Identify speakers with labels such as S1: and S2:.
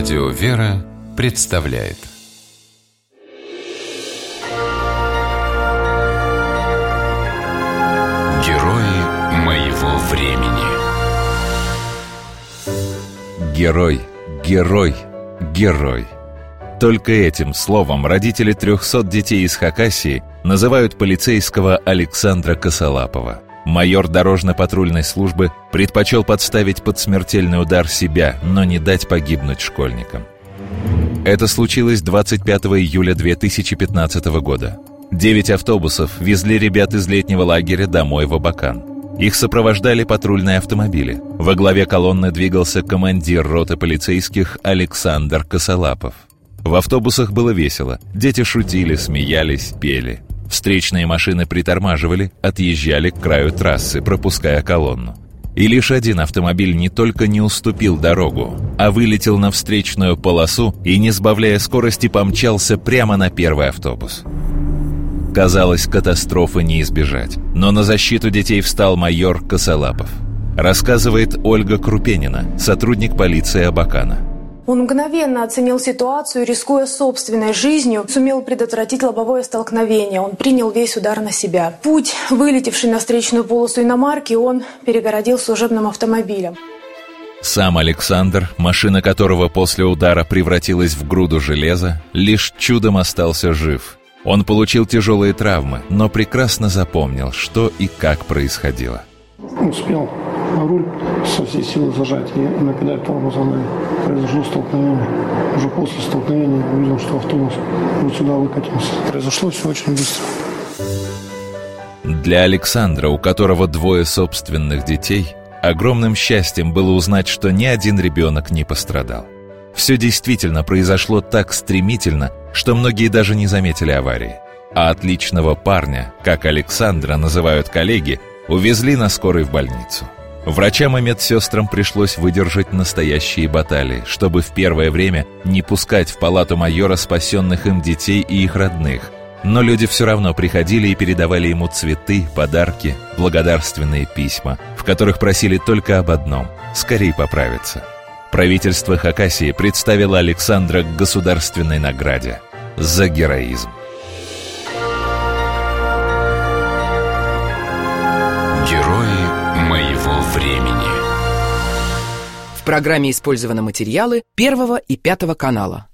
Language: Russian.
S1: Радио «Вера» представляет Герои моего времени
S2: Герой, герой, герой. Только этим словом родители 300 детей из Хакасии называют полицейского Александра Косолапова. Майор дорожно-патрульной службы предпочел подставить под смертельный удар себя, но не дать погибнуть школьникам. Это случилось 25 июля 2015 года. Девять автобусов везли ребят из летнего лагеря домой в Абакан. Их сопровождали патрульные автомобили. Во главе колонны двигался командир роты полицейских Александр Косолапов. В автобусах было весело. Дети шутили, смеялись, пели. Встречные машины притормаживали, отъезжали к краю трассы, пропуская колонну. И лишь один автомобиль не только не уступил дорогу, а вылетел на встречную полосу и, не сбавляя скорости, помчался прямо на первый автобус. Казалось, катастрофы не избежать. Но на защиту детей встал майор Косолапов. Рассказывает Ольга Крупенина, сотрудник полиции Абакана.
S3: Он мгновенно оценил ситуацию, рискуя собственной жизнью, сумел предотвратить лобовое столкновение. Он принял весь удар на себя. Путь, вылетевший на встречную полосу иномарки, он перегородил служебным автомобилем.
S2: Сам Александр, машина которого после удара превратилась в груду железа, лишь чудом остался жив. Он получил тяжелые травмы, но прекрасно запомнил, что и как происходило.
S4: Успел руль со всей силы зажать и на педаль тормоза произошло столкновение. Уже после столкновения увидел, что автобус вот сюда выкатился. Произошло все очень быстро.
S2: Для Александра, у которого двое собственных детей, огромным счастьем было узнать, что ни один ребенок не пострадал. Все действительно произошло так стремительно, что многие даже не заметили аварии. А отличного парня, как Александра называют коллеги, увезли на скорой в больницу. Врачам и медсестрам пришлось выдержать настоящие баталии, чтобы в первое время не пускать в палату майора спасенных им детей и их родных. Но люди все равно приходили и передавали ему цветы, подарки, благодарственные письма, в которых просили только об одном – скорее поправиться. Правительство Хакасии представило Александра к государственной награде за героизм.
S1: Времени
S5: В программе использованы материалы первого и пятого канала.